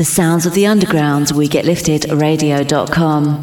The sounds of the underground, we get lifted. Radio.com.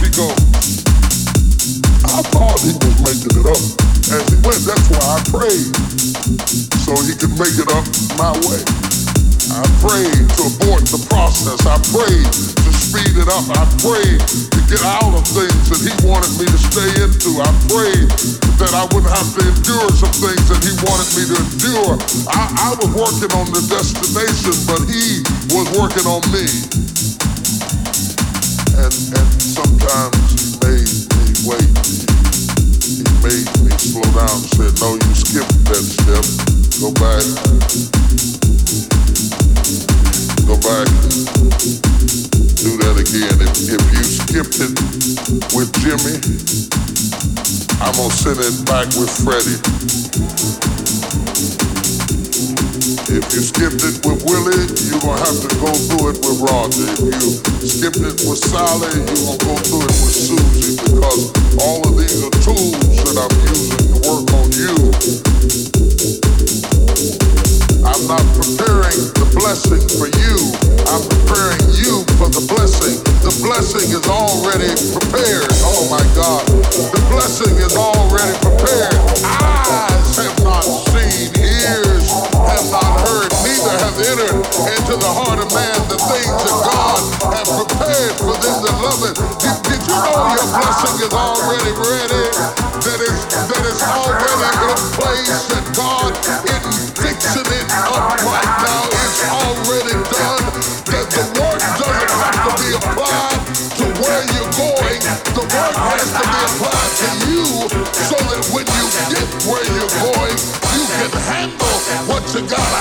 he goes. I thought he was making it up as he went. That's why I prayed. So he could make it up my way. I prayed to abort the process. I prayed to speed it up. I prayed to get out of things that he wanted me to stay into. I prayed that I wouldn't have to endure some things that he wanted me to endure. I was working on the destination, but he was working on me. With Jimmy, I'm to send it back with Freddie. If you skipped it with Willie, you're to have to go through it with Roger. If you skipped it with Sally, you're to go through it with Susie because all of these are tools that I'm using to work on you. I'm not preparing the blessing for you. I'm preparing you for the blessing. The blessing is already prepared. Oh my God. The blessing is already prepared. Eyes have not seen, ears have not heard, neither have entered into the heart of man the things that God has prepared for them that love it. Did, did you know your blessing is already ready? That is that is already in place, that God isn't fixing it up right now. It's already done. That the work doesn't have to be applied to where you're going. The work has to be applied to you so that when you get where you're going, you can handle what you gotta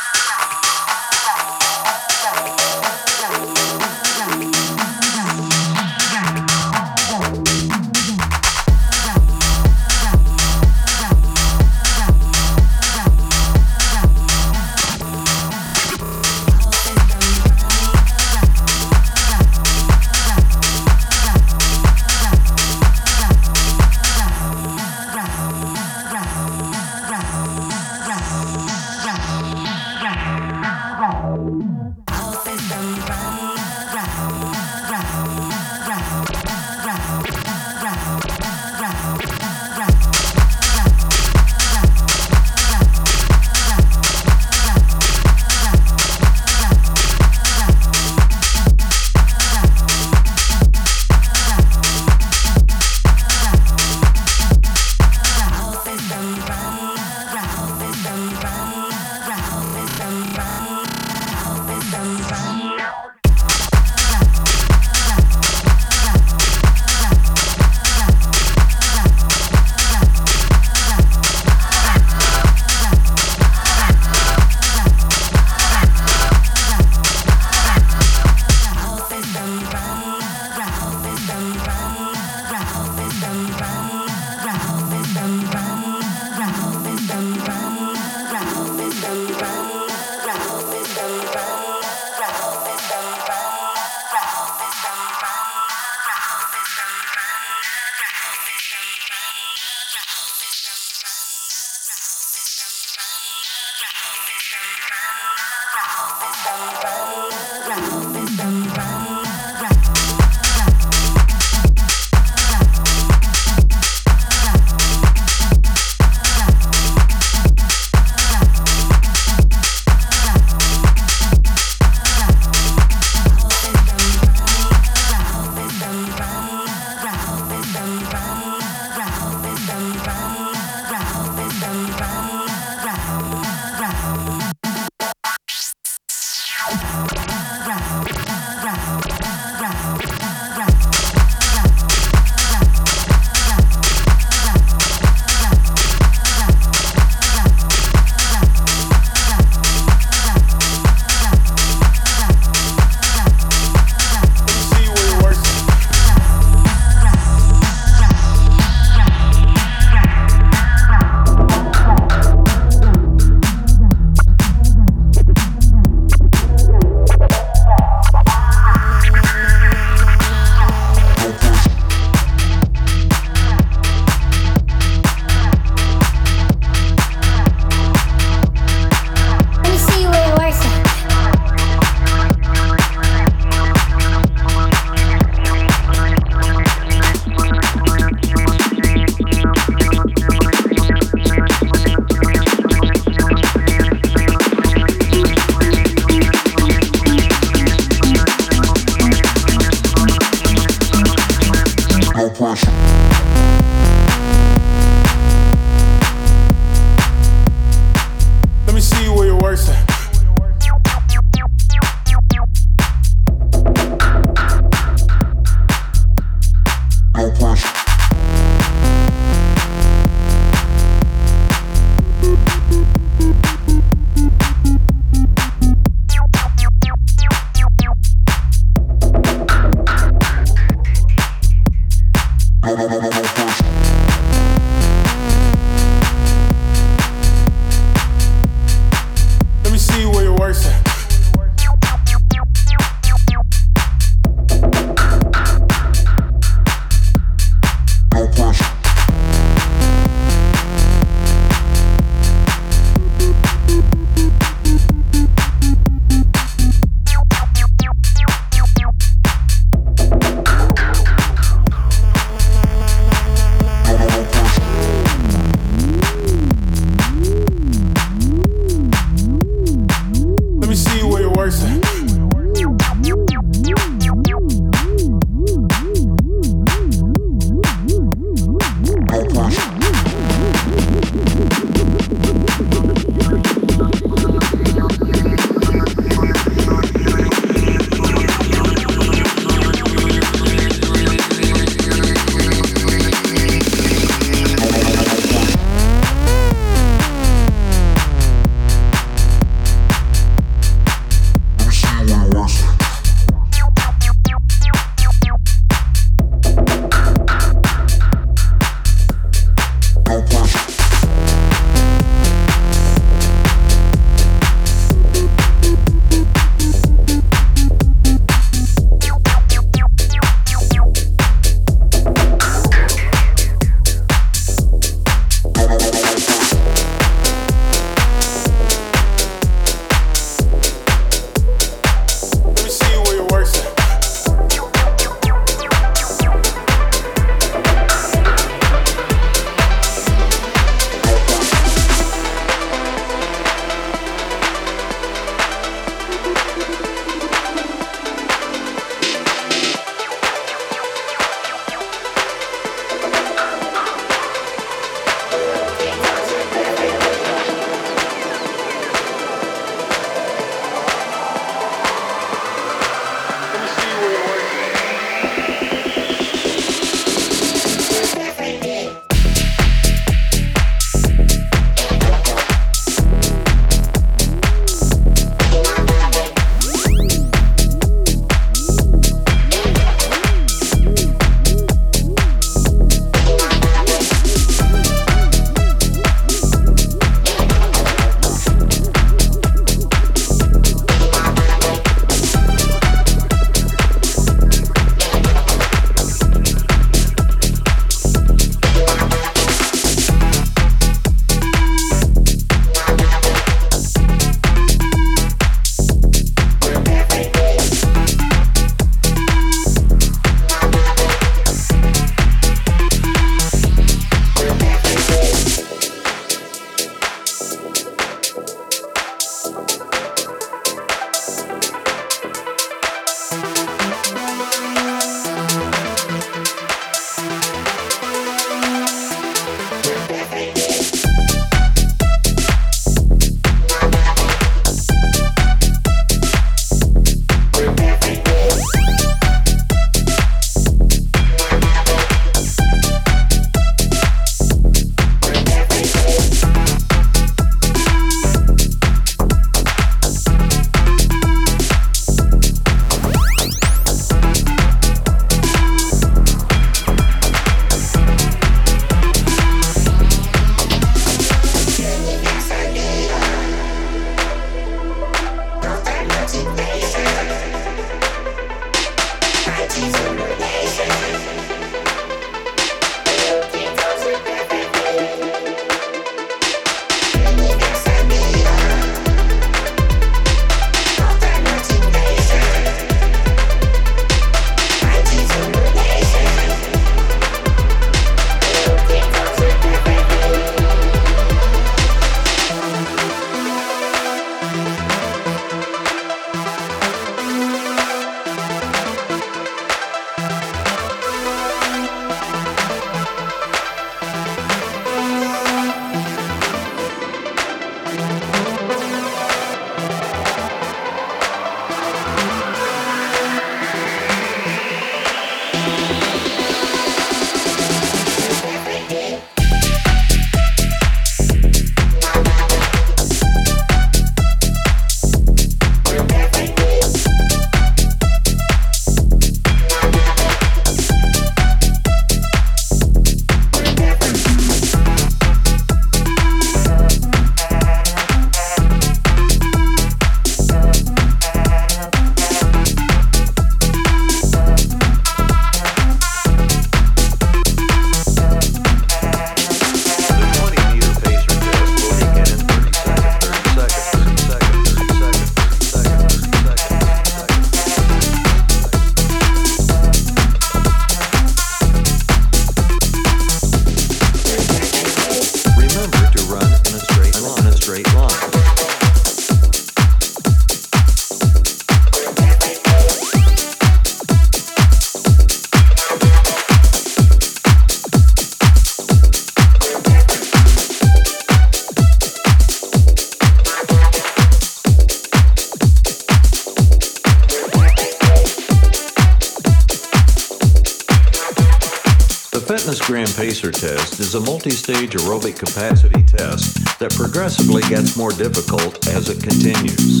FitnessGram Pacer test is a multi stage aerobic capacity test that progressively gets more difficult as it continues.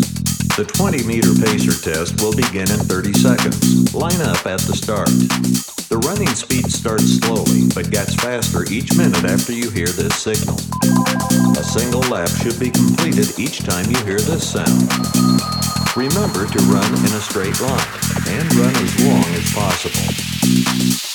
The 20 meter pacer test will begin in 30 seconds. Line up at the start. The running speed starts slowly but gets faster each minute after you hear this signal. A single lap should be completed each time you hear this sound. Remember to run in a straight line and run as long as possible.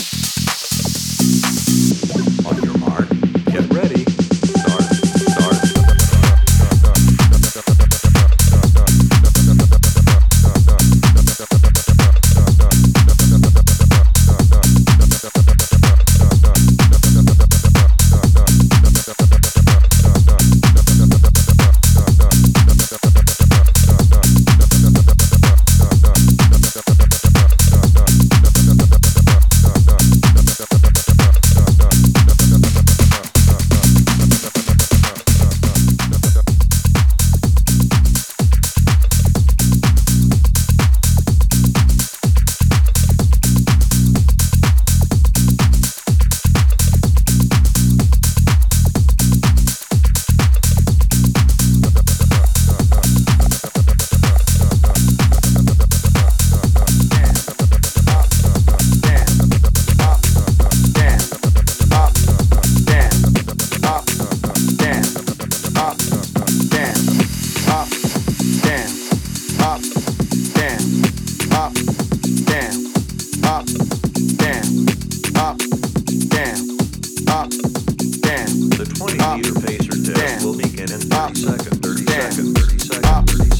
dance. Pop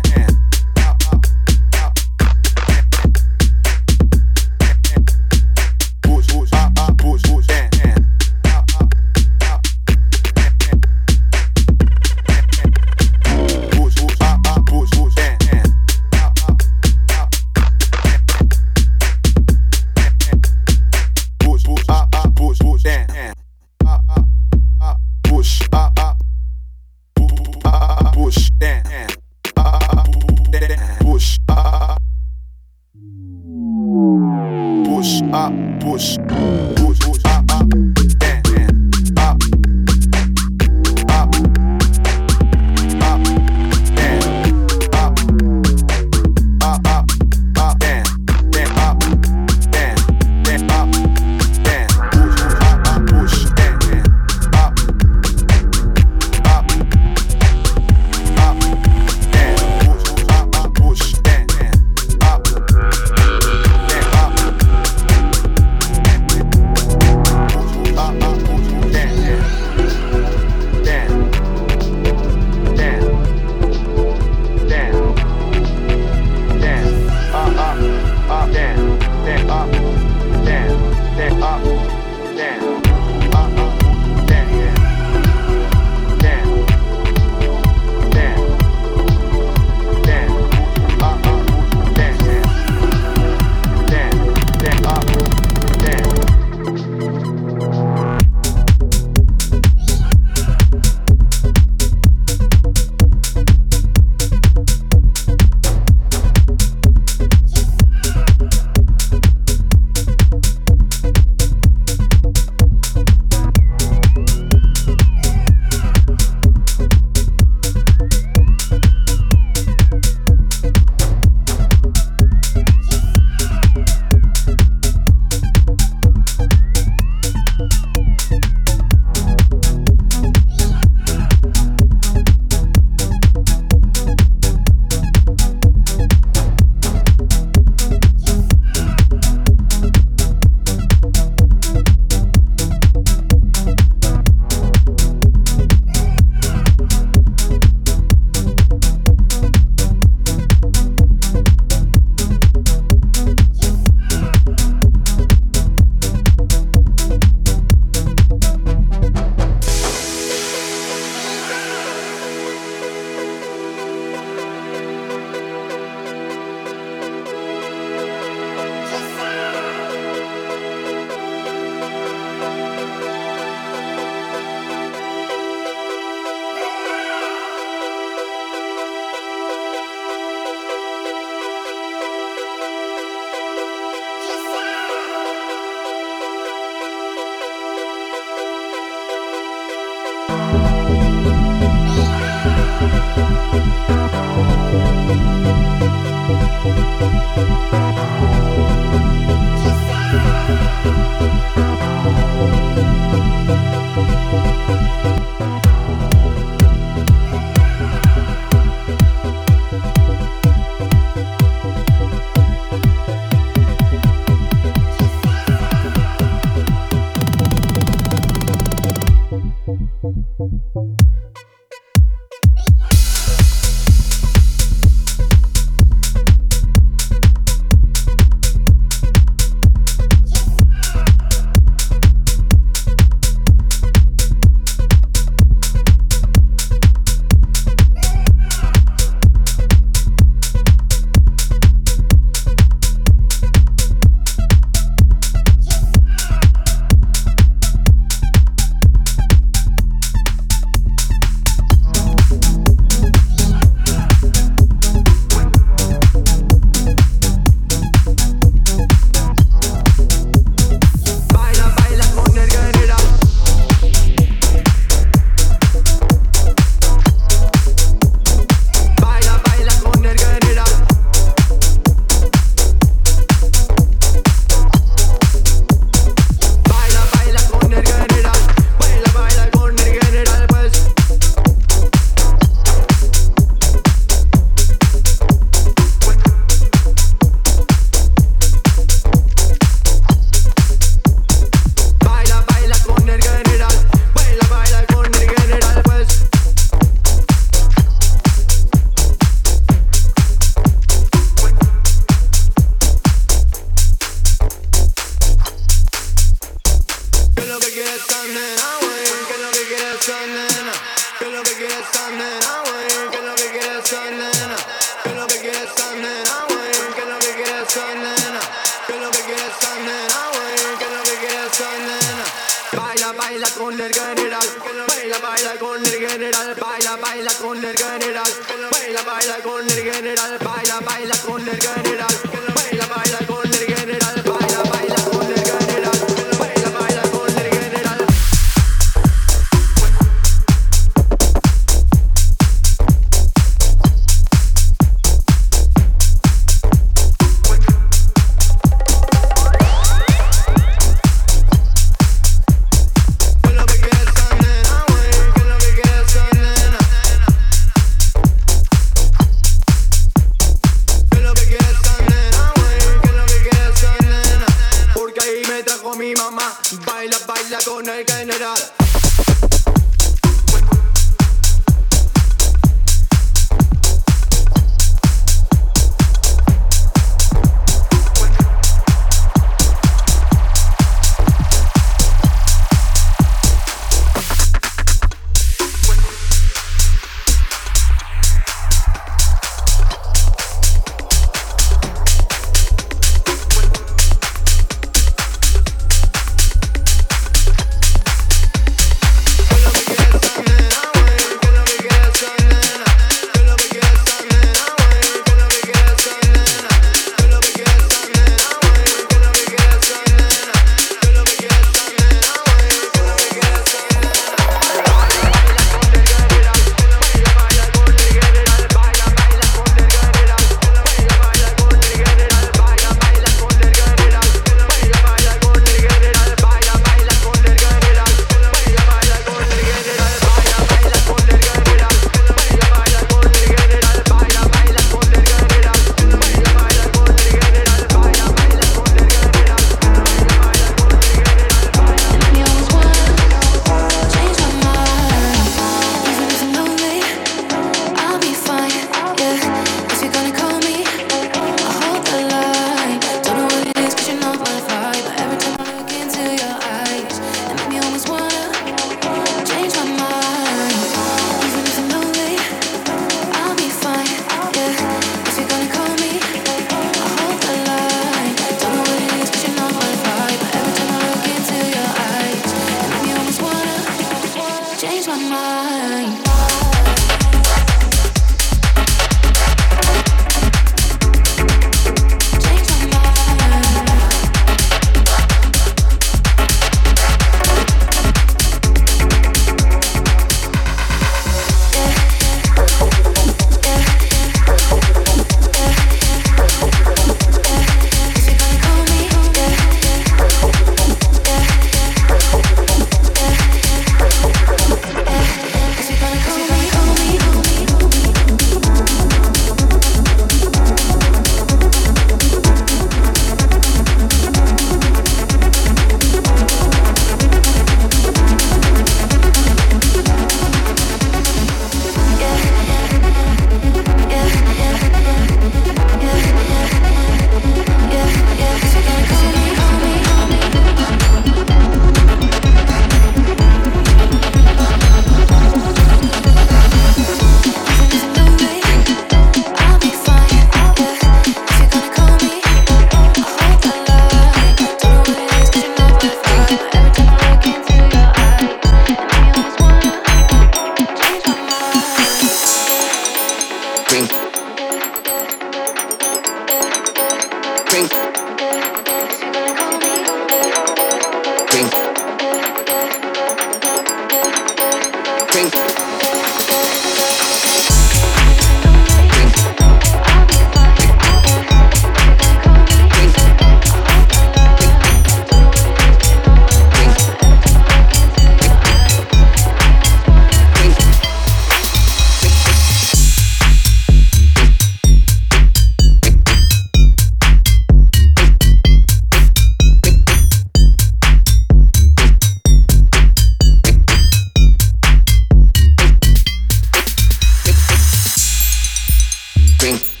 Drink.